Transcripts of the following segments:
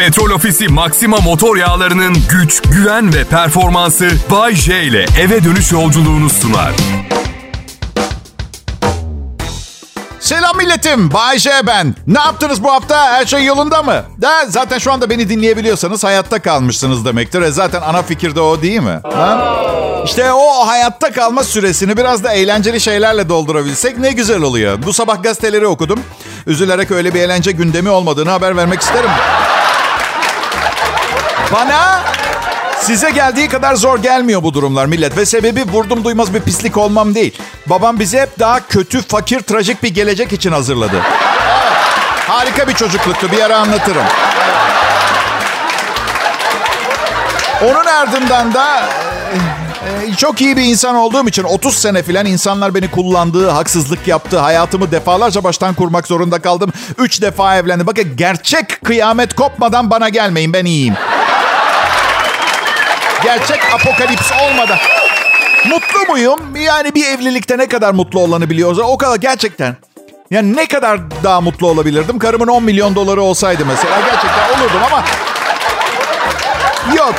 Petrol Ofisi Maxima motor yağlarının güç, güven ve performansı Bay J ile eve dönüş yolculuğunu sunar. Selam milletim. Bay J ben. Ne yaptınız bu hafta? Her şey yolunda mı? De, zaten şu anda beni dinleyebiliyorsanız hayatta kalmışsınız demektir. E zaten ana fikir de o değil mi? Ha? İşte o hayatta kalma süresini biraz da eğlenceli şeylerle doldurabilsek ne güzel oluyor. Bu sabah gazeteleri okudum. Üzülerek öyle bir eğlence gündemi olmadığını haber vermek isterim. Bana size geldiği kadar zor gelmiyor bu durumlar millet. Ve sebebi vurdum duymaz bir pislik olmam değil. Babam bizi hep daha kötü, fakir, trajik bir gelecek için hazırladı. Evet, harika bir çocukluktu. Bir ara anlatırım. Onun ardından da e, çok iyi bir insan olduğum için 30 sene filan insanlar beni kullandığı, haksızlık yaptı. Hayatımı defalarca baştan kurmak zorunda kaldım. 3 defa evlendim. Bakın gerçek kıyamet kopmadan bana gelmeyin ben iyiyim. Gerçek apokalips olmadan. Mutlu muyum? Yani bir evlilikte ne kadar mutlu olanı biliyoruz. O kadar gerçekten. Yani ne kadar daha mutlu olabilirdim? Karımın 10 milyon doları olsaydı mesela. Gerçekten olurdum ama... Yok.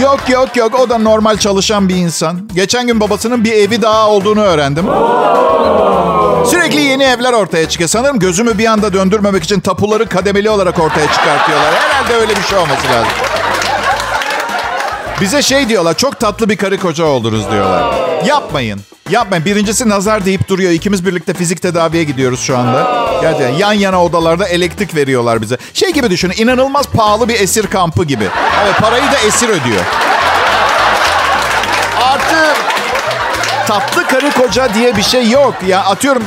Yok yok yok. O da normal çalışan bir insan. Geçen gün babasının bir evi daha olduğunu öğrendim. Sürekli yeni evler ortaya çıkıyor. Sanırım gözümü bir anda döndürmemek için tapuları kademeli olarak ortaya çıkartıyorlar. Herhalde öyle bir şey olması lazım. Bize şey diyorlar, çok tatlı bir karı koca oldunuz diyorlar. Yapmayın. Yapmayın. Birincisi nazar deyip duruyor. İkimiz birlikte fizik tedaviye gidiyoruz şu anda. Gerçekten yan yana odalarda elektrik veriyorlar bize. Şey gibi düşünün, inanılmaz pahalı bir esir kampı gibi. Evet, parayı da esir ödüyor. Artı tatlı karı koca diye bir şey yok. Ya atıyorum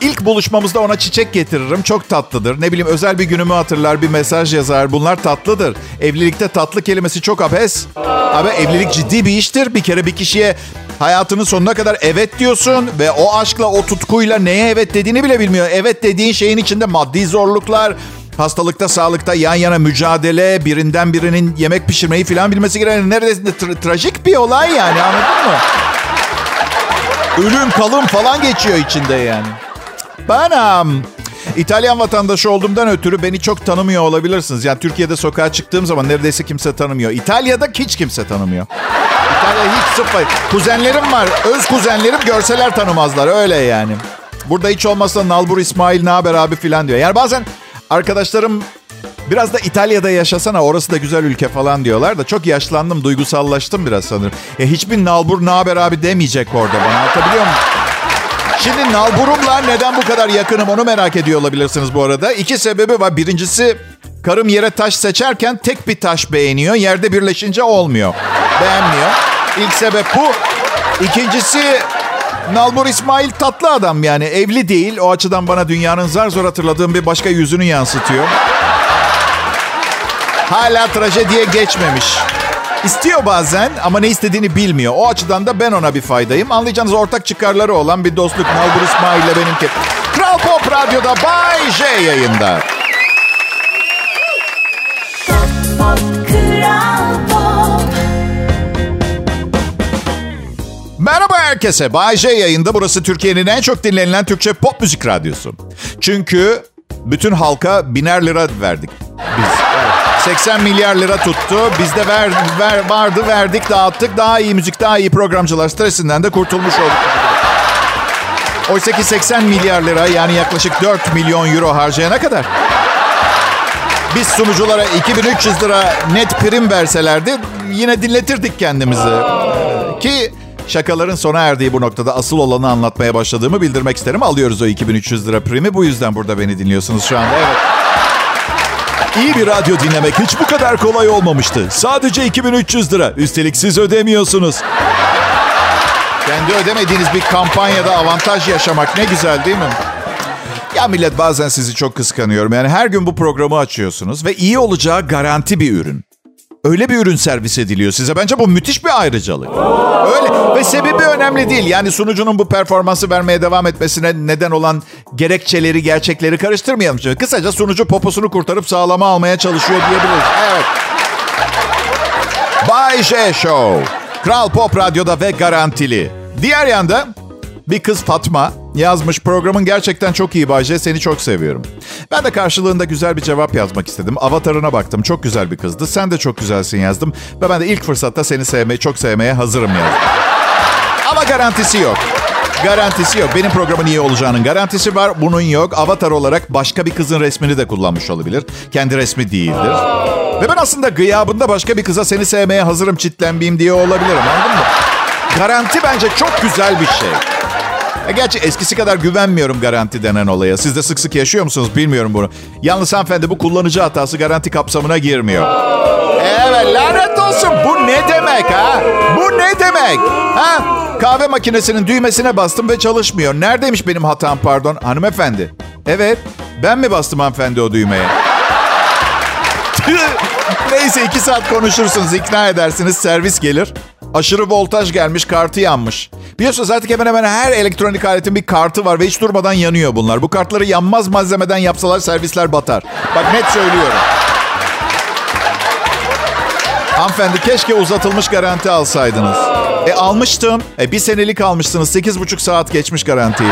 İlk buluşmamızda ona çiçek getiririm. Çok tatlıdır. Ne bileyim özel bir günümü hatırlar, bir mesaj yazar. Bunlar tatlıdır. Evlilikte tatlı kelimesi çok abes. Abi evlilik ciddi bir iştir. Bir kere bir kişiye hayatının sonuna kadar evet diyorsun ve o aşkla, o tutkuyla neye evet dediğini bile bilmiyor. Evet dediğin şeyin içinde maddi zorluklar, hastalıkta, sağlıkta yan yana mücadele, birinden birinin yemek pişirmeyi falan bilmesi gereken neredeyse tra- trajik bir olay yani anladın mı? Ölüm kalım falan geçiyor içinde yani. Ben um, İtalyan vatandaşı olduğumdan ötürü beni çok tanımıyor olabilirsiniz. Yani Türkiye'de sokağa çıktığım zaman neredeyse kimse tanımıyor. İtalya'da hiç kimse tanımıyor. İtalya hiç sıfır. Kuzenlerim var. Öz kuzenlerim görseler tanımazlar. Öyle yani. Burada hiç olmazsa Nalbur İsmail ne haber abi filan diyor. Yani bazen arkadaşlarım biraz da İtalya'da yaşasana orası da güzel ülke falan diyorlar da çok yaşlandım duygusallaştım biraz sanırım. Ya hiçbir Nalbur ne haber abi demeyecek orada bana anlatabiliyor muyum? Şimdi nalburumla neden bu kadar yakınım onu merak ediyor olabilirsiniz bu arada. İki sebebi var. Birincisi karım yere taş seçerken tek bir taş beğeniyor. Yerde birleşince olmuyor. Beğenmiyor. İlk sebep bu. İkincisi Nalbur İsmail tatlı adam yani. Evli değil. O açıdan bana dünyanın zar zor hatırladığım bir başka yüzünü yansıtıyor. Hala trajediye geçmemiş. İstiyor bazen ama ne istediğini bilmiyor. O açıdan da ben ona bir faydayım. Anlayacağınız ortak çıkarları olan bir dostluk Nalbur İsmail ile benimki. Kral Pop Radyo'da Bay J yayında. Merhaba herkese. Bay J yayında. Burası Türkiye'nin en çok dinlenilen Türkçe pop müzik radyosu. Çünkü bütün halka biner lira verdik. Biz. 80 milyar lira tuttu. Biz de ver, ver, vardı verdik dağıttık. Daha iyi müzik, daha iyi programcılar stresinden de kurtulmuş olduk. Oysa ki 80 milyar lira yani yaklaşık 4 milyon euro harcayana kadar. Biz sunuculara 2300 lira net prim verselerdi yine dinletirdik kendimizi. Ki şakaların sona erdiği bu noktada asıl olanı anlatmaya başladığımı bildirmek isterim. Alıyoruz o 2300 lira primi. Bu yüzden burada beni dinliyorsunuz şu anda. Evet. İyi bir radyo dinlemek hiç bu kadar kolay olmamıştı. Sadece 2300 lira. Üstelik siz ödemiyorsunuz. Kendi ödemediğiniz bir kampanyada avantaj yaşamak ne güzel değil mi? Ya millet bazen sizi çok kıskanıyorum. Yani her gün bu programı açıyorsunuz ve iyi olacağı garanti bir ürün. Öyle bir ürün servis ediliyor size. Bence bu müthiş bir ayrıcalık. Öyle ve sebebi önemli değil. Yani sunucunun bu performansı vermeye devam etmesine neden olan gerekçeleri, gerçekleri karıştırmayalım. Şimdi kısaca sunucu poposunu kurtarıp sağlama almaya çalışıyor diyebiliriz. Evet. Bay J Show. Kral Pop Radyo'da ve garantili. Diğer yanda bir kız Fatma Yazmış programın gerçekten çok iyi Bayce seni çok seviyorum. Ben de karşılığında güzel bir cevap yazmak istedim. Avatarına baktım çok güzel bir kızdı. Sen de çok güzelsin yazdım. Ve ben de ilk fırsatta seni sevmeye çok sevmeye hazırım yazdım. Ama garantisi yok. Garantisi yok. Benim programın iyi olacağının garantisi var. Bunun yok. Avatar olarak başka bir kızın resmini de kullanmış olabilir. Kendi resmi değildir. Ve ben aslında gıyabında başka bir kıza seni sevmeye hazırım çitlenmeyeyim diye olabilirim anladın mı? Garanti bence çok güzel bir şey. E gerçi eskisi kadar güvenmiyorum garanti denen olaya. Siz de sık sık yaşıyor musunuz bilmiyorum bunu. Yalnız hanımefendi bu kullanıcı hatası garanti kapsamına girmiyor. Evet lanet olsun. Bu ne demek ha? Bu ne demek? Ha? Kahve makinesinin düğmesine bastım ve çalışmıyor. Neredeymiş benim hatam pardon? Hanımefendi. Evet. Ben mi bastım hanımefendi o düğmeye? Neyse iki saat konuşursunuz, ikna edersiniz, servis gelir. Aşırı voltaj gelmiş, kartı yanmış. Biliyorsunuz artık hemen hemen her elektronik aletin bir kartı var ve hiç durmadan yanıyor bunlar. Bu kartları yanmaz malzemeden yapsalar servisler batar. Bak net söylüyorum. Hanımefendi keşke uzatılmış garanti alsaydınız. E almıştım. E bir senelik almıştınız. Sekiz buçuk saat geçmiş garantiyi.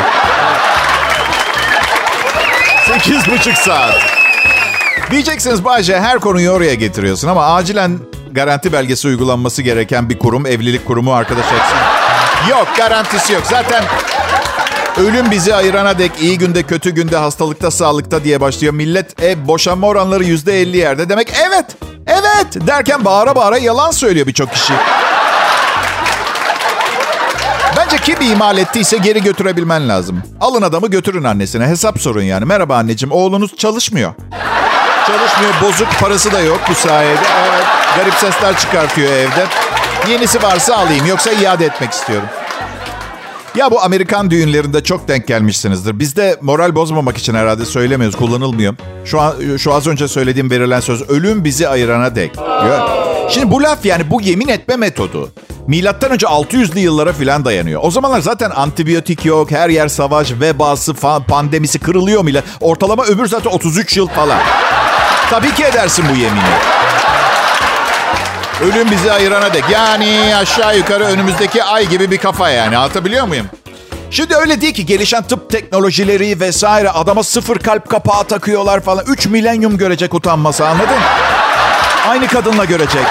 Sekiz buçuk saat. Diyeceksiniz Bayce her konuyu oraya getiriyorsun ama acilen garanti belgesi uygulanması gereken bir kurum, evlilik kurumu arkadaş etsin. Yok garantisi yok. Zaten ölüm bizi ayırana dek iyi günde, kötü günde, hastalıkta, sağlıkta diye başlıyor. Millet e, boşanma oranları yüzde elli yerde. Demek evet, evet derken bağıra bağıra yalan söylüyor birçok kişi. Bence kim imal ettiyse geri götürebilmen lazım. Alın adamı götürün annesine. Hesap sorun yani. Merhaba anneciğim oğlunuz çalışmıyor. Çalışmıyor bozuk parası da yok bu sayede. Evet, garip sesler çıkartıyor evde. Yenisi varsa alayım yoksa iade etmek istiyorum. Ya bu Amerikan düğünlerinde çok denk gelmişsinizdir. Bizde moral bozmamak için herhalde söylemiyoruz, kullanılmıyor. Şu an şu az önce söylediğim verilen söz ölüm bizi ayırana dek. Şimdi bu laf yani bu yemin etme metodu milattan önce 600'lü yıllara falan dayanıyor. O zamanlar zaten antibiyotik yok, her yer savaş, vebası, pandemisi kırılıyor millet. Ortalama ömür zaten 33 yıl falan. Tabii ki edersin bu yemini. Ölüm bizi ayırana dek. Yani aşağı yukarı önümüzdeki ay gibi bir kafa yani. Anlatabiliyor muyum? Şimdi öyle değil ki gelişen tıp teknolojileri vesaire adama sıfır kalp kapağı takıyorlar falan. 3 milenyum görecek utanması anladın? Aynı kadınla görecek.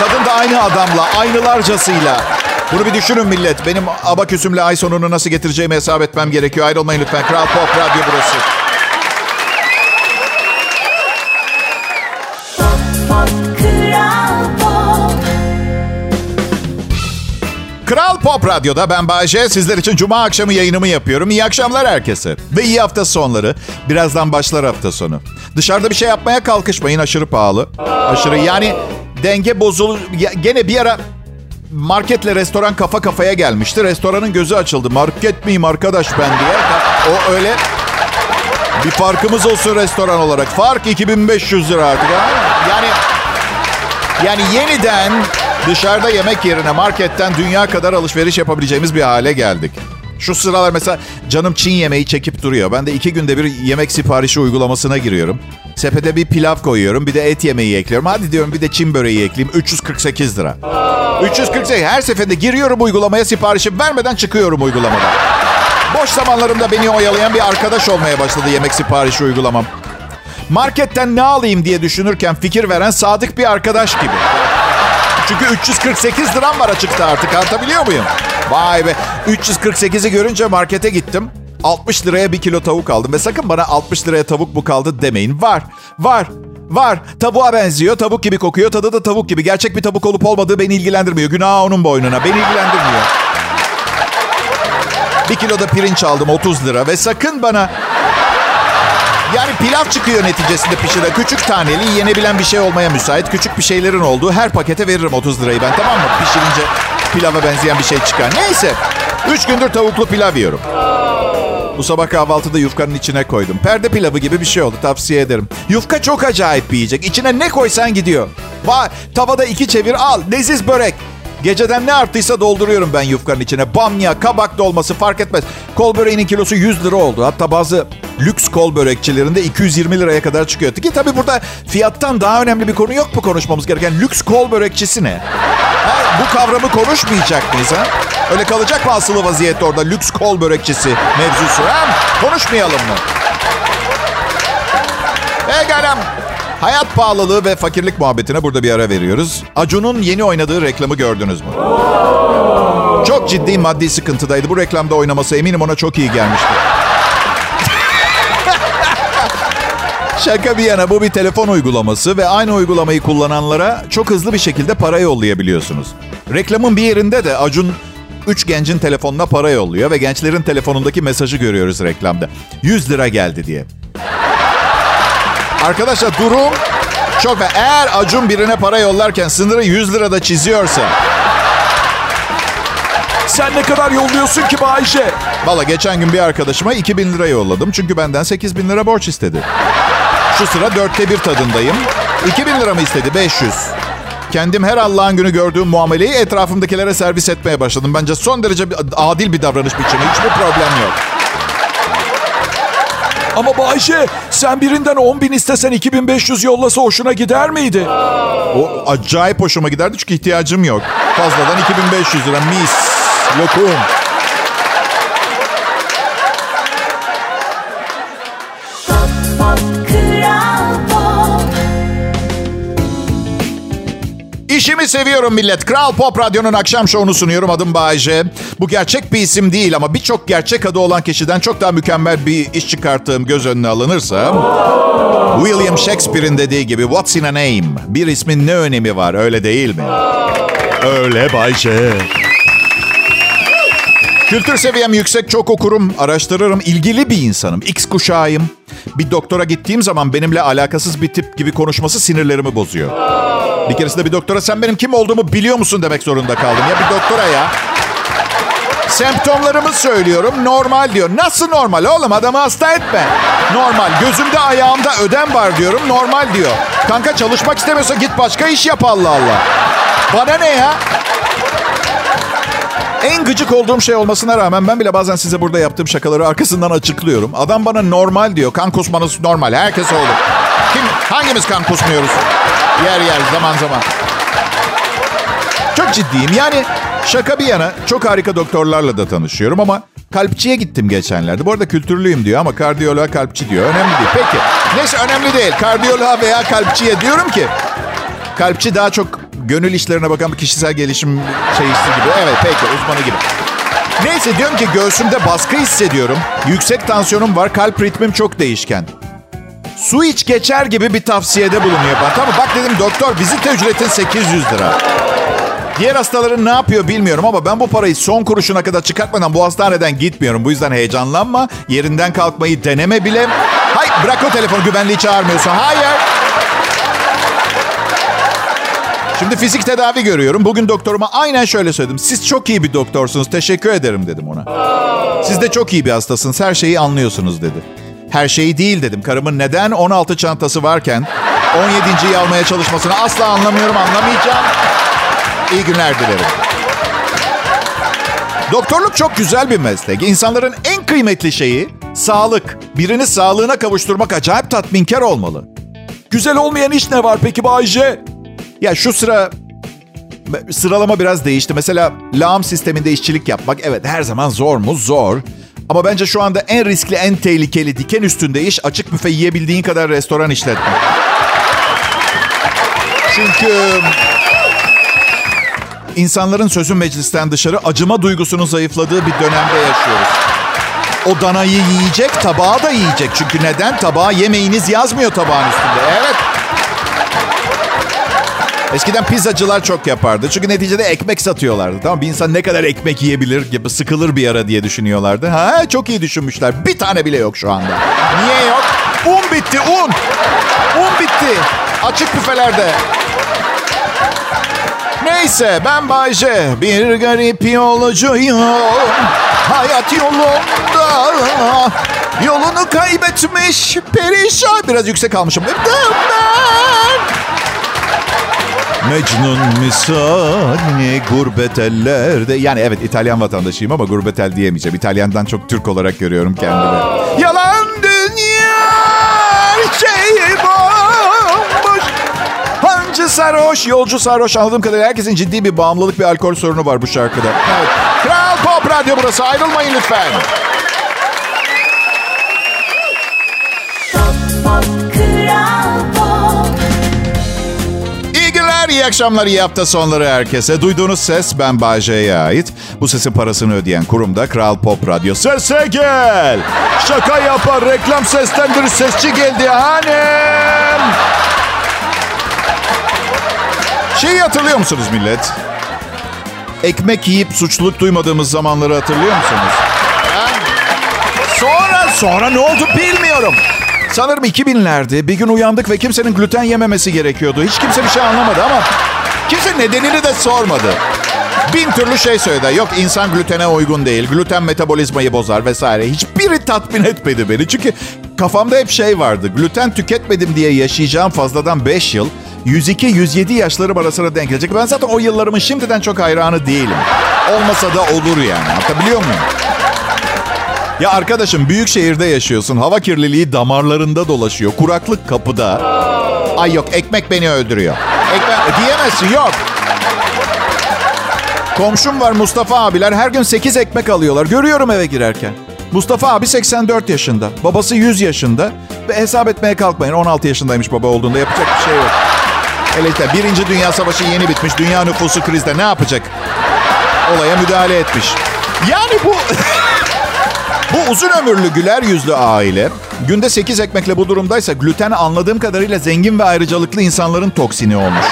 Kadın da aynı adamla, aynılarcasıyla. Bunu bir düşünün millet. Benim abaküsümle ay sonunu nasıl getireceğimi hesap etmem gerekiyor. Ayrılmayın lütfen. Kral Pop Radyo burası. Kral Pop Radyo'da ben Bayece. Sizler için Cuma akşamı yayınımı yapıyorum. İyi akşamlar herkese. Ve iyi hafta sonları. Birazdan başlar hafta sonu. Dışarıda bir şey yapmaya kalkışmayın. Aşırı pahalı. Aşırı yani denge bozulur. Gene bir ara marketle restoran kafa kafaya gelmişti. Restoranın gözü açıldı. Market miyim arkadaş ben diye. O öyle bir farkımız olsun restoran olarak. Fark 2500 lira artık. Yani yani yeniden dışarıda yemek yerine marketten dünya kadar alışveriş yapabileceğimiz bir hale geldik. Şu sıralar mesela canım Çin yemeği çekip duruyor. Ben de iki günde bir yemek siparişi uygulamasına giriyorum. Sepete bir pilav koyuyorum. Bir de et yemeği ekliyorum. Hadi diyorum bir de Çin böreği ekleyeyim. 348 lira. 348 her seferinde giriyorum uygulamaya siparişi vermeden çıkıyorum uygulamadan. Boş zamanlarımda beni oyalayan bir arkadaş olmaya başladı yemek siparişi uygulamam. Marketten ne alayım diye düşünürken fikir veren sadık bir arkadaş gibi. Çünkü 348 liram var açıkta artık anlatabiliyor muyum? Vay be 348'i görünce markete gittim. 60 liraya bir kilo tavuk aldım. Ve sakın bana 60 liraya tavuk mu kaldı demeyin. Var, var, var. Tavuğa benziyor, tavuk gibi kokuyor, tadı da tavuk gibi. Gerçek bir tavuk olup olmadığı beni ilgilendirmiyor. Günah onun boynuna, beni ilgilendirmiyor. Bir kilo da pirinç aldım 30 lira ve sakın bana yani pilav çıkıyor neticesinde pişiren. Küçük taneli yenebilen bir şey olmaya müsait. Küçük bir şeylerin olduğu her pakete veririm 30 lirayı ben tamam mı? Pişirince pilava benzeyen bir şey çıkar. Neyse. 3 gündür tavuklu pilav yiyorum. Bu sabah kahvaltıda yufkanın içine koydum. Perde pilavı gibi bir şey oldu tavsiye ederim. Yufka çok acayip bir yiyecek. İçine ne koysan gidiyor. Vay tavada iki çevir al. Leziz börek. Geceden ne arttıysa dolduruyorum ben yufkanın içine. Bamya, kabak dolması fark etmez. Kol böreğinin kilosu 100 lira oldu. Hatta bazı lüks kol börekçilerinde 220 liraya kadar çıkıyor. Ki tabii burada fiyattan daha önemli bir konu yok mu konuşmamız gereken? Lüks kol börekçisi ne? Ha, bu kavramı konuşmayacak mıyız ha? Öyle kalacak mı asılı vaziyette orada lüks kol börekçisi mevzusu ha? Konuşmayalım mı? Egalem. Hayat pahalılığı ve fakirlik muhabbetine burada bir ara veriyoruz. Acun'un yeni oynadığı reklamı gördünüz mü? Çok ciddi maddi sıkıntıdaydı. Bu reklamda oynaması eminim ona çok iyi gelmişti. Şaka bir yana bu bir telefon uygulaması ve aynı uygulamayı kullananlara çok hızlı bir şekilde para yollayabiliyorsunuz. Reklamın bir yerinde de Acun 3 gencin telefonuna para yolluyor ve gençlerin telefonundaki mesajı görüyoruz reklamda. 100 lira geldi diye. Arkadaşlar durum çok ve eğer Acun birine para yollarken sınırı 100 lirada çiziyorsa Sen ne kadar yolluyorsun ki Bayşe? Valla geçen gün bir arkadaşıma 2000 lira yolladım. Çünkü benden 8000 lira borç istedi. Şu sıra dörtte bir tadındayım. 2000 lira mı istedi? 500. Kendim her Allah'ın günü gördüğüm muameleyi etrafımdakilere servis etmeye başladım. Bence son derece adil bir davranış biçimi. Hiçbir problem yok. Ama Bayşe sen birinden 10 bin istesen 2500 yollasa hoşuna gider miydi? O acayip hoşuma giderdi çünkü ihtiyacım yok. Fazladan 2500 lira mis. Lokum. Kral İşimi seviyorum millet. Kral Pop Radyo'nun akşam şovunu sunuyorum. Adım Bayece. Bu gerçek bir isim değil ama birçok gerçek adı olan kişiden çok daha mükemmel bir iş çıkarttığım göz önüne alınırsa... William Shakespeare'in dediği gibi What's in a name? Bir ismin ne önemi var öyle değil mi? Öyle Bayce. Kültür seviyem yüksek, çok okurum, araştırırım, ilgili bir insanım. X kuşağıyım. Bir doktora gittiğim zaman benimle alakasız bir tip gibi konuşması sinirlerimi bozuyor. Bir keresinde bir doktora sen benim kim olduğumu biliyor musun demek zorunda kaldım. Ya bir doktora ya. Semptomlarımı söylüyorum. Normal diyor. Nasıl normal oğlum? Adamı hasta etme. Normal. Gözümde ayağımda ödem var diyorum. Normal diyor. Kanka çalışmak istemiyorsa git başka iş yap Allah Allah. Bana ne ya? En gıcık olduğum şey olmasına rağmen ben bile bazen size burada yaptığım şakaları arkasından açıklıyorum. Adam bana normal diyor. Kan kusmanız normal. Herkes olur. Kim, hangimiz kan kusmuyoruz? Yer yer zaman zaman. Çok ciddiyim. Yani şaka bir yana çok harika doktorlarla da tanışıyorum ama kalpçiye gittim geçenlerde. Bu arada kültürlüyüm diyor ama kardiyoloğa kalpçi diyor. Önemli değil. Peki. Neyse önemli değil. Kardiyoloğa veya kalpçiye diyorum ki kalpçi daha çok gönül işlerine bakan bir kişisel gelişim şeyisi gibi. Evet peki uzmanı gibi. Neyse diyorum ki göğsümde baskı hissediyorum. Yüksek tansiyonum var. Kalp ritmim çok değişken. Su iç geçer gibi bir tavsiyede bulunuyor bana. Tamam bak dedim doktor vizite ücretin 800 lira. Diğer hastaların ne yapıyor bilmiyorum ama ben bu parayı son kuruşuna kadar çıkartmadan bu hastaneden gitmiyorum. Bu yüzden heyecanlanma. Yerinden kalkmayı deneme bile. Hayır bırak o telefonu güvenliği çağırmıyorsun. Hayır. Şimdi fizik tedavi görüyorum. Bugün doktoruma aynen şöyle söyledim. Siz çok iyi bir doktorsunuz. Teşekkür ederim dedim ona. Siz de çok iyi bir hastasınız. Her şeyi anlıyorsunuz dedi. Her şeyi değil dedim. Karımın neden 16 çantası varken 17.yi almaya çalışmasını asla anlamıyorum, anlamayacağım. İyi günler dilerim. Doktorluk çok güzel bir meslek. İnsanların en kıymetli şeyi sağlık. Birini sağlığına kavuşturmak acayip tatminkar olmalı. Güzel olmayan iş ne var peki Bayşe? Ya şu sıra sıralama biraz değişti. Mesela lağım sisteminde işçilik yapmak evet her zaman zor mu? Zor. Ama bence şu anda en riskli, en tehlikeli diken üstünde iş açık büfe yiyebildiğin kadar restoran işletmek. Çünkü insanların sözü meclisten dışarı acıma duygusunun zayıfladığı bir dönemde yaşıyoruz. O danayı yiyecek, tabağı da yiyecek. Çünkü neden? Tabağa yemeğiniz yazmıyor tabağın üstünde. Evet. Eskiden pizzacılar çok yapardı. Çünkü neticede ekmek satıyorlardı. Tamam bir insan ne kadar ekmek yiyebilir gibi sıkılır bir ara diye düşünüyorlardı. Ha çok iyi düşünmüşler. Bir tane bile yok şu anda. Niye yok? Un bitti un. Un bitti. Açık büfelerde. Neyse ben Bayce. Bir garip yolcuyum. Hayat yolunda. Yolunu kaybetmiş perişan. Biraz yüksek almışım. Ben. Mecnun misali gurbet ellerde. Yani evet İtalyan vatandaşıyım ama gurbet el diyemeyeceğim. İtalyandan çok Türk olarak görüyorum kendimi. Yalan dünya şey bomboş. Yolcu sarhoş, yolcu sarhoş. Anladığım kadarıyla herkesin ciddi bir bağımlılık bir alkol sorunu var bu şarkıda. Evet. Kral Pop Radyo burası. Ayrılmayın lütfen. İyi akşamlar, iyi hafta sonları herkese. Duyduğunuz ses ben Bayce'ye ait. Bu sesin parasını ödeyen kurumda Kral Pop Radyo. Sese gel! Şaka yapar, reklam seslendirir, sesçi geldi hanım. Şeyi hatırlıyor musunuz millet? Ekmek yiyip suçluluk duymadığımız zamanları hatırlıyor musunuz? Sonra, sonra ne oldu bilmiyorum. Sanırım 2000'lerde bir gün uyandık ve kimsenin gluten yememesi gerekiyordu. Hiç kimse bir şey anlamadı ama kimse nedenini de sormadı. Bin türlü şey söyledi. Yok insan glutene uygun değil. Gluten metabolizmayı bozar vesaire. Hiçbiri tatmin etmedi beni. Çünkü kafamda hep şey vardı. Gluten tüketmedim diye yaşayacağım fazladan 5 yıl 102-107 yaşlarım arasına denk gelecek. Ben zaten o yıllarımın şimdiden çok hayranı değilim. Olmasa da olur yani. Anlatabiliyor muyum? Ya arkadaşım büyük şehirde yaşıyorsun. Hava kirliliği damarlarında dolaşıyor. Kuraklık kapıda. Ay yok ekmek beni öldürüyor. Ekmek diyemezsin yok. Komşum var Mustafa abiler her gün 8 ekmek alıyorlar. Görüyorum eve girerken. Mustafa abi 84 yaşında. Babası 100 yaşında. Ve hesap etmeye kalkmayın. 16 yaşındaymış baba olduğunda yapacak bir şey yok. Hele işte Birinci Dünya Savaşı yeni bitmiş. Dünya nüfusu krizde ne yapacak? Olaya müdahale etmiş. Yani bu... Uzun ömürlü güler yüzlü aile günde 8 ekmekle bu durumdaysa gluten anladığım kadarıyla zengin ve ayrıcalıklı insanların toksini olmuş.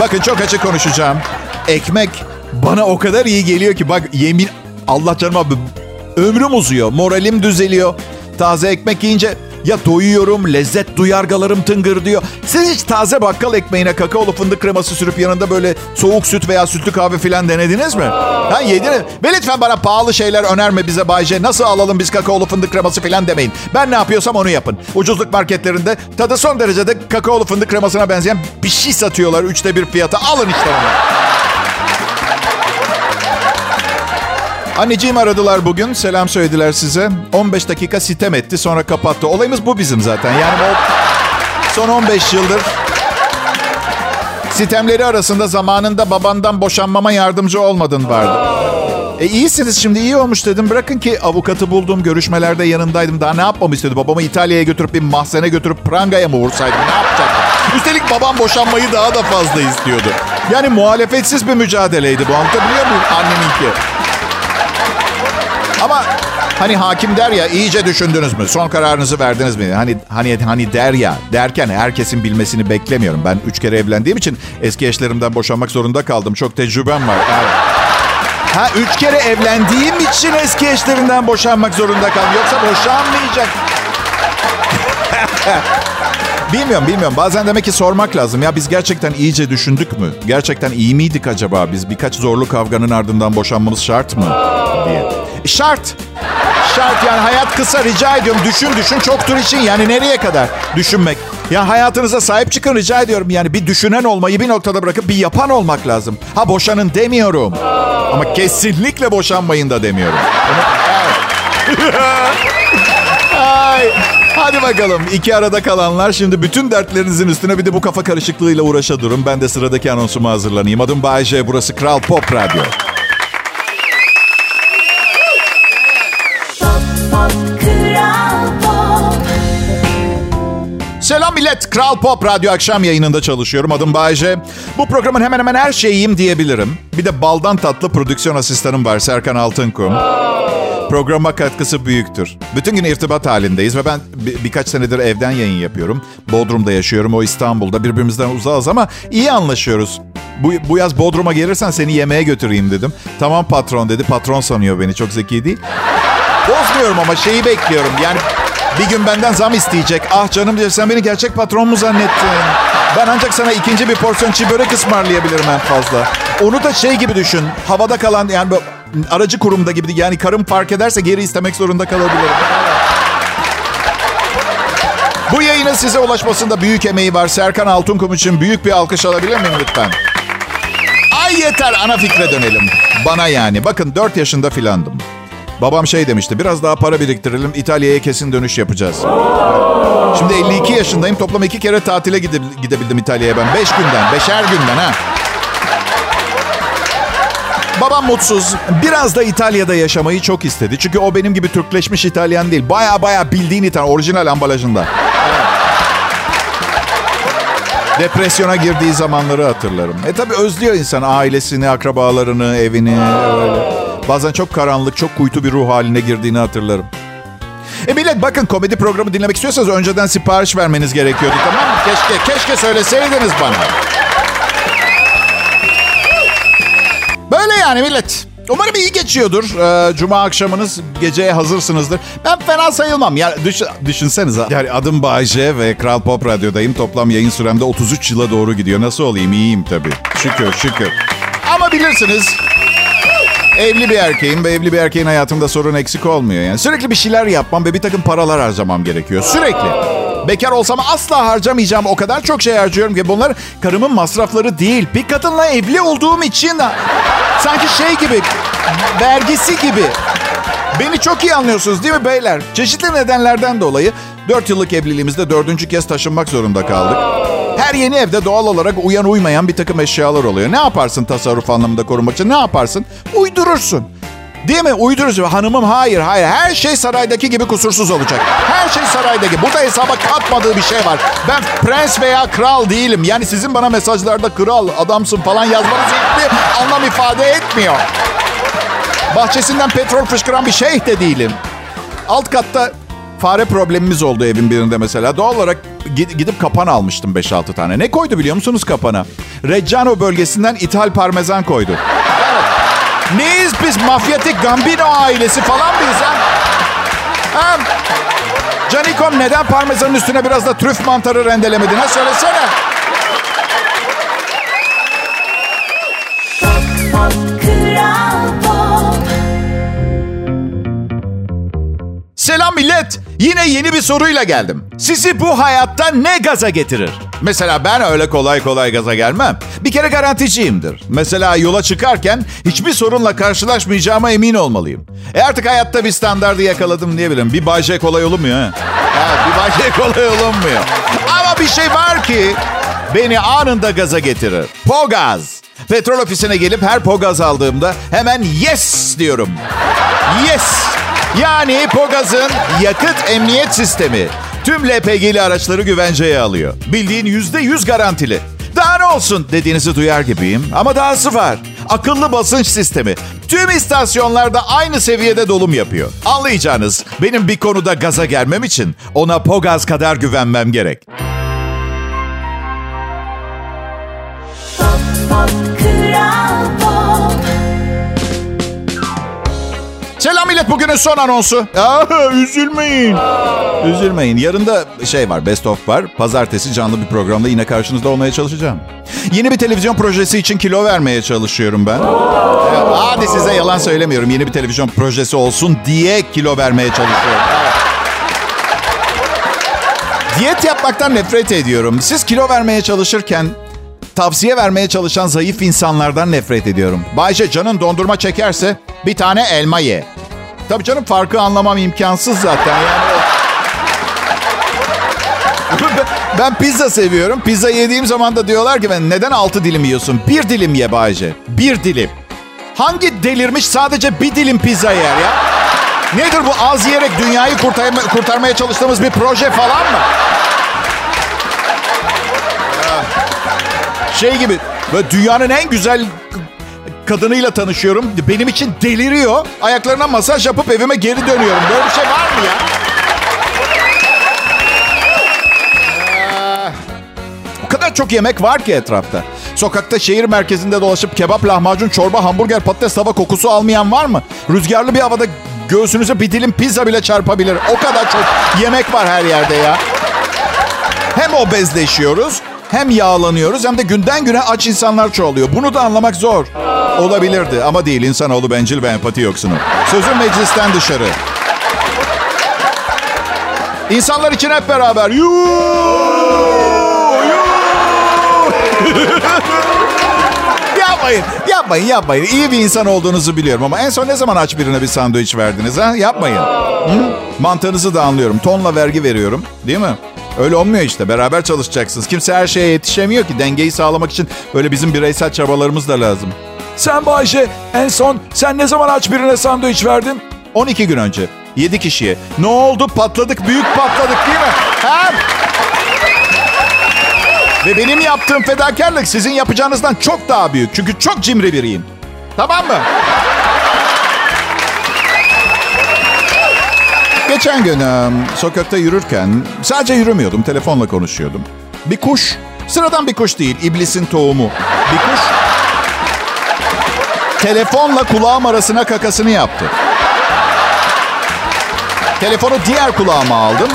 Bakın çok açık konuşacağım. Ekmek bana o kadar iyi geliyor ki bak yemin Allah canım abi ömrüm uzuyor, moralim düzeliyor. Taze ekmek yiyince ya doyuyorum, lezzet duyargalarım tıngır diyor. Siz hiç taze bakkal ekmeğine kakaolu fındık kreması sürüp yanında böyle soğuk süt veya sütlü kahve falan denediniz mi? Ha yediniz. Ve lütfen bana pahalı şeyler önerme bize Bayce. Nasıl alalım biz kakaolu fındık kreması falan demeyin. Ben ne yapıyorsam onu yapın. Ucuzluk marketlerinde tadı son derecede kakaolu fındık kremasına benzeyen bir şey satıyorlar. Üçte bir fiyata. Alın işte onu. Anneciğim aradılar bugün. Selam söylediler size. 15 dakika sitem etti sonra kapattı. Olayımız bu bizim zaten. Yani o son 15 yıldır sitemleri arasında zamanında babandan boşanmama yardımcı olmadın vardı. E iyisiniz şimdi iyi olmuş dedim. Bırakın ki avukatı buldum. Görüşmelerde yanındaydım. Daha ne yapmamı istedi? Babamı İtalya'ya götürüp bir mahzene götürüp prangaya mı vursaydım? Ne yapacaktım? Üstelik babam boşanmayı daha da fazla istiyordu. Yani muhalefetsiz bir mücadeleydi bu. Anlatabiliyor muyum? Anneminki. Ama hani hakim der ya iyice düşündünüz mü? Son kararınızı verdiniz mi? Hani hani hani der ya derken herkesin bilmesini beklemiyorum. Ben üç kere evlendiğim için eski eşlerimden boşanmak zorunda kaldım. Çok tecrübem var. Evet. Ha üç kere evlendiğim için eski eşlerinden boşanmak zorunda kaldım. Yoksa boşanmayacak. bilmiyorum bilmiyorum. Bazen demek ki sormak lazım. Ya biz gerçekten iyice düşündük mü? Gerçekten iyi miydik acaba? Biz birkaç zorlu kavganın ardından boşanmamız şart mı? diye. Şart. Şart yani hayat kısa rica ediyorum. Düşün düşün çoktur için yani nereye kadar düşünmek. Ya hayatınıza sahip çıkın rica ediyorum. Yani bir düşünen olmayı bir noktada bırakıp bir yapan olmak lazım. Ha boşanın demiyorum. Ama kesinlikle boşanmayın da demiyorum. Ay. Hadi bakalım. iki arada kalanlar şimdi bütün dertlerinizin üstüne bir de bu kafa karışıklığıyla uğraşa durun. Ben de sıradaki anonsuma hazırlanayım. Adım Bayece, burası Kral Pop Radyo. Selam millet. Kral Pop Radyo akşam yayınında çalışıyorum. Adım Bayece. Bu programın hemen hemen her şeyiyim diyebilirim. Bir de baldan tatlı prodüksiyon asistanım var Serkan Altınkum. Programa katkısı büyüktür. Bütün gün irtibat halindeyiz ve ben bir, birkaç senedir evden yayın yapıyorum. Bodrum'da yaşıyorum, o İstanbul'da. Birbirimizden uzağız ama iyi anlaşıyoruz. Bu, bu yaz Bodrum'a gelirsen seni yemeğe götüreyim dedim. Tamam patron dedi. Patron sanıyor beni. Çok zeki değil. Bozmuyorum ama şeyi bekliyorum. Yani bir gün benden zam isteyecek. Ah canım diyor sen beni gerçek patron mu zannettin? Ben ancak sana ikinci bir porsiyon çiğ börek ısmarlayabilirim en fazla. Onu da şey gibi düşün. Havada kalan yani aracı kurumda gibi. Yani karım fark ederse geri istemek zorunda kalabilirim. Bu yayının size ulaşmasında büyük emeği var. Serkan Altunkum için büyük bir alkış alabilir miyim lütfen? Ay yeter ana fikre dönelim. Bana yani. Bakın 4 yaşında filandım. Babam şey demişti. Biraz daha para biriktirelim. İtalya'ya kesin dönüş yapacağız. Şimdi 52 yaşındayım. Toplam iki kere tatile gide- gidebildim İtalya'ya ben. Beş günden, beşer günden ha. Babam mutsuz. Biraz da İtalya'da yaşamayı çok istedi. Çünkü o benim gibi Türkleşmiş İtalyan değil. Baya baya bildiğin İtalyan. Orijinal ambalajında. Depresyona girdiği zamanları hatırlarım. E tabi özlüyor insan ailesini, akrabalarını, evini. Öyle. Bazen çok karanlık, çok kuytu bir ruh haline girdiğini hatırlarım. E millet bakın komedi programı dinlemek istiyorsanız önceden sipariş vermeniz gerekiyordu tamam mı? Keşke, keşke söyleseydiniz bana. Yani millet. Umarım iyi geçiyordur. Ee, Cuma akşamınız geceye hazırsınızdır. Ben fena sayılmam. Ya düş, düşünsenize. Yani adım Bayce ve Kral Pop Radyo'dayım. Toplam yayın süremde 33 yıla doğru gidiyor. Nasıl olayım? İyiyim tabii. Şükür şükür. Ama bilirsiniz Evli bir erkeğim ve evli bir erkeğin hayatında sorun eksik olmuyor. Yani sürekli bir şeyler yapmam ve bir takım paralar harcamam gerekiyor. Sürekli. Bekar olsam asla harcamayacağım. O kadar çok şey harcıyorum ki bunlar karımın masrafları değil. Bir kadınla evli olduğum için sanki şey gibi, vergisi gibi. Beni çok iyi anlıyorsunuz değil mi beyler? Çeşitli nedenlerden dolayı 4 yıllık evliliğimizde dördüncü kez taşınmak zorunda kaldık. Her yeni evde doğal olarak uyan uymayan bir takım eşyalar oluyor. Ne yaparsın tasarruf anlamında korumak için? Ne yaparsın? Uydurursun. Değil mi? Uydurursun. Hanımım hayır hayır. Her şey saraydaki gibi kusursuz olacak. Her şey saraydaki. Burada hesaba katmadığı bir şey var. Ben prens veya kral değilim. Yani sizin bana mesajlarda kral, adamsın falan yazmanız hiçbir anlam ifade etmiyor. Bahçesinden petrol fışkıran bir şeyh de değilim. Alt katta fare problemimiz oldu evin birinde mesela. Doğal olarak gidip kapan almıştım 5-6 tane. Ne koydu biliyor musunuz kapana? Reggiano bölgesinden ithal parmesan koydu. Biz? Mafyatik Gambino ailesi falan mıyız ha? ha? Canikom neden parmesanın üstüne biraz da trüf mantarı rendelemedin ha? Söylesene. Pop Selam millet. Yine yeni bir soruyla geldim. Sizi bu hayatta ne gaza getirir? Mesela ben öyle kolay kolay gaza gelmem. Bir kere garanticiyimdir. Mesela yola çıkarken hiçbir sorunla karşılaşmayacağıma emin olmalıyım. E artık hayatta bir standardı yakaladım diyebilirim. Bir Bay J kolay olunmuyor ha. Evet, bir Bay J kolay olunmuyor. Ama bir şey var ki beni anında gaza getirir. Pogaz. Petrol ofisine gelip her pogaz aldığımda hemen yes diyorum. Yes. Yani Pogaz'ın yakıt emniyet sistemi tüm LPG'li araçları güvenceye alıyor. Bildiğin yüzde yüz garantili. Daha ne olsun dediğinizi duyar gibiyim ama dahası var. Akıllı basınç sistemi. Tüm istasyonlarda aynı seviyede dolum yapıyor. Anlayacağınız benim bir konuda gaza gelmem için ona Pogaz kadar güvenmem gerek. Kral Pop Selam millet bugünün son anonsu. Aa, üzülmeyin. Üzülmeyin. Yarın da şey var best of var. Pazartesi canlı bir programda yine karşınızda olmaya çalışacağım. Yeni bir televizyon projesi için kilo vermeye çalışıyorum ben. Hadi size yalan söylemiyorum. Yeni bir televizyon projesi olsun diye kilo vermeye çalışıyorum. Diyet yapmaktan nefret ediyorum. Siz kilo vermeye çalışırken tavsiye vermeye çalışan zayıf insanlardan nefret ediyorum. Bayşe canın dondurma çekerse bir tane elma ye. Tabii canım farkı anlamam imkansız zaten. Yani Ben- pizza seviyorum. Pizza yediğim zaman da diyorlar ki ben neden altı dilim yiyorsun? Bir dilim ye Bayce. Bir dilim. Hangi delirmiş sadece bir dilim pizza yer ya? Nedir bu az yiyerek dünyayı kurtarma- kurtarmaya çalıştığımız bir proje falan mı? Şey gibi böyle dünyanın en güzel kadınıyla tanışıyorum. Benim için deliriyor. Ayaklarına masaj yapıp evime geri dönüyorum. Böyle bir şey var mı ya? O kadar çok yemek var ki etrafta. Sokakta şehir merkezinde dolaşıp kebap, lahmacun, çorba, hamburger, patates, tava kokusu almayan var mı? Rüzgarlı bir havada göğsünüze bir dilim pizza bile çarpabilir. O kadar çok yemek var her yerde ya. Hem obezleşiyoruz, hem yağlanıyoruz hem de günden güne aç insanlar çoğalıyor. Bunu da anlamak zor. Olabilirdi ama değil. İnsanoğlu bencil ve empati yoksunu. Sözüm meclisten dışarı. İnsanlar için hep beraber. Yuu! Yuu! Yapmayın. Yap. yapmayın yapmayın. İyi bir insan olduğunuzu biliyorum ama en son ne zaman aç birine bir sandviç verdiniz ha? Yapmayın. Hı? Mantığınızı da anlıyorum. Tonla vergi veriyorum değil mi? Öyle olmuyor işte. Beraber çalışacaksınız. Kimse her şeye yetişemiyor ki. Dengeyi sağlamak için böyle bizim bireysel çabalarımız da lazım. Sen Bayce en son sen ne zaman aç birine sandviç verdin? 12 gün önce 7 kişiye. Ne oldu? Patladık. Büyük patladık değil mi? Ha? Ve benim yaptığım fedakarlık sizin yapacağınızdan çok daha büyük. Çünkü çok cimri biriyim. Tamam mı? Geçen gün sokakta yürürken sadece yürümüyordum, telefonla konuşuyordum. Bir kuş, sıradan bir kuş değil, iblisin tohumu. Bir kuş telefonla kulağım arasına kakasını yaptı. Telefonu diğer kulağıma aldım.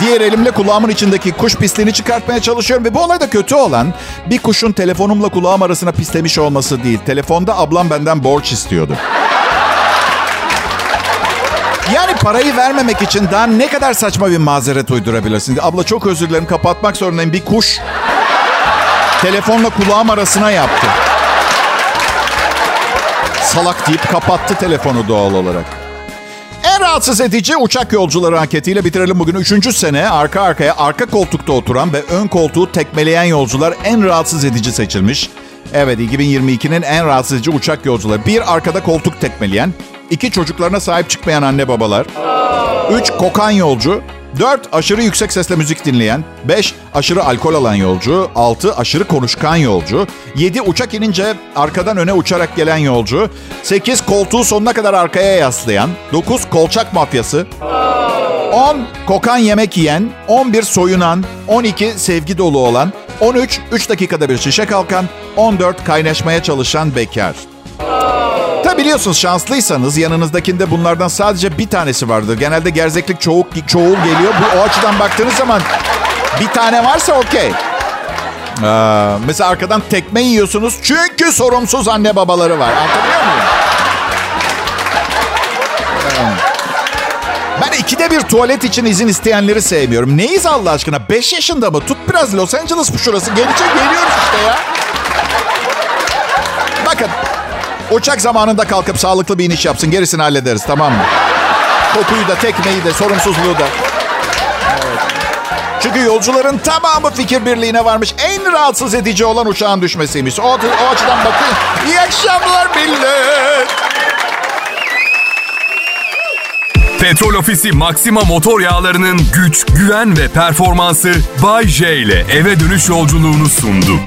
Diğer elimle kulağımın içindeki kuş pisliğini çıkartmaya çalışıyorum. Ve bu olayda kötü olan bir kuşun telefonumla kulağım arasına pislemiş olması değil. Telefonda ablam benden borç istiyordu. Yani parayı vermemek için daha ne kadar saçma bir mazeret uydurabilirsin? Abla çok özür dilerim kapatmak zorundayım. Bir kuş telefonla kulağım arasına yaptı. Salak deyip kapattı telefonu doğal olarak. En rahatsız edici uçak yolcuları anketiyle bitirelim bugün. Üçüncü sene arka arkaya arka koltukta oturan ve ön koltuğu tekmeleyen yolcular en rahatsız edici seçilmiş. Evet 2022'nin en rahatsız edici uçak yolcuları. Bir arkada koltuk tekmeleyen, iki çocuklarına sahip çıkmayan anne babalar, üç kokan yolcu, 4 aşırı yüksek sesle müzik dinleyen, 5 aşırı alkol alan yolcu, 6 aşırı konuşkan yolcu, 7 uçak inince arkadan öne uçarak gelen yolcu, 8 koltuğu sonuna kadar arkaya yaslayan, 9 kolçak mafyası, 10 kokan yemek yiyen, 11 soyunan, 12 sevgi dolu olan, 13 3 dakikada bir şişe kalkan, 14 kaynaşmaya çalışan bekar. Tabi biliyorsunuz şanslıysanız yanınızdakinde bunlardan sadece bir tanesi vardır. Genelde gerzeklik çoğul, çoğul geliyor. Bu o açıdan baktığınız zaman bir tane varsa okey. Ee, mesela arkadan tekme yiyorsunuz çünkü sorumsuz anne babaları var. Anlatabiliyor muyum? Ee, Ben ikide bir tuvalet için izin isteyenleri sevmiyorum. Neyiz Allah aşkına? 5 yaşında mı? Tut biraz Los Angeles bu şurası. Gelecek geliyoruz işte ya. Bakın Uçak zamanında kalkıp sağlıklı bir iniş yapsın. Gerisini hallederiz tamam mı? Kokuyu da, tekmeyi de, sorumsuzluğu da. Çünkü yolcuların tamamı fikir birliğine varmış. En rahatsız edici olan uçağın düşmesiymiş. O, o açıdan bakın. İyi akşamlar millet. Petrol Ofisi Maxima motor yağlarının güç, güven ve performansı Bay J ile eve dönüş yolculuğunu sundu.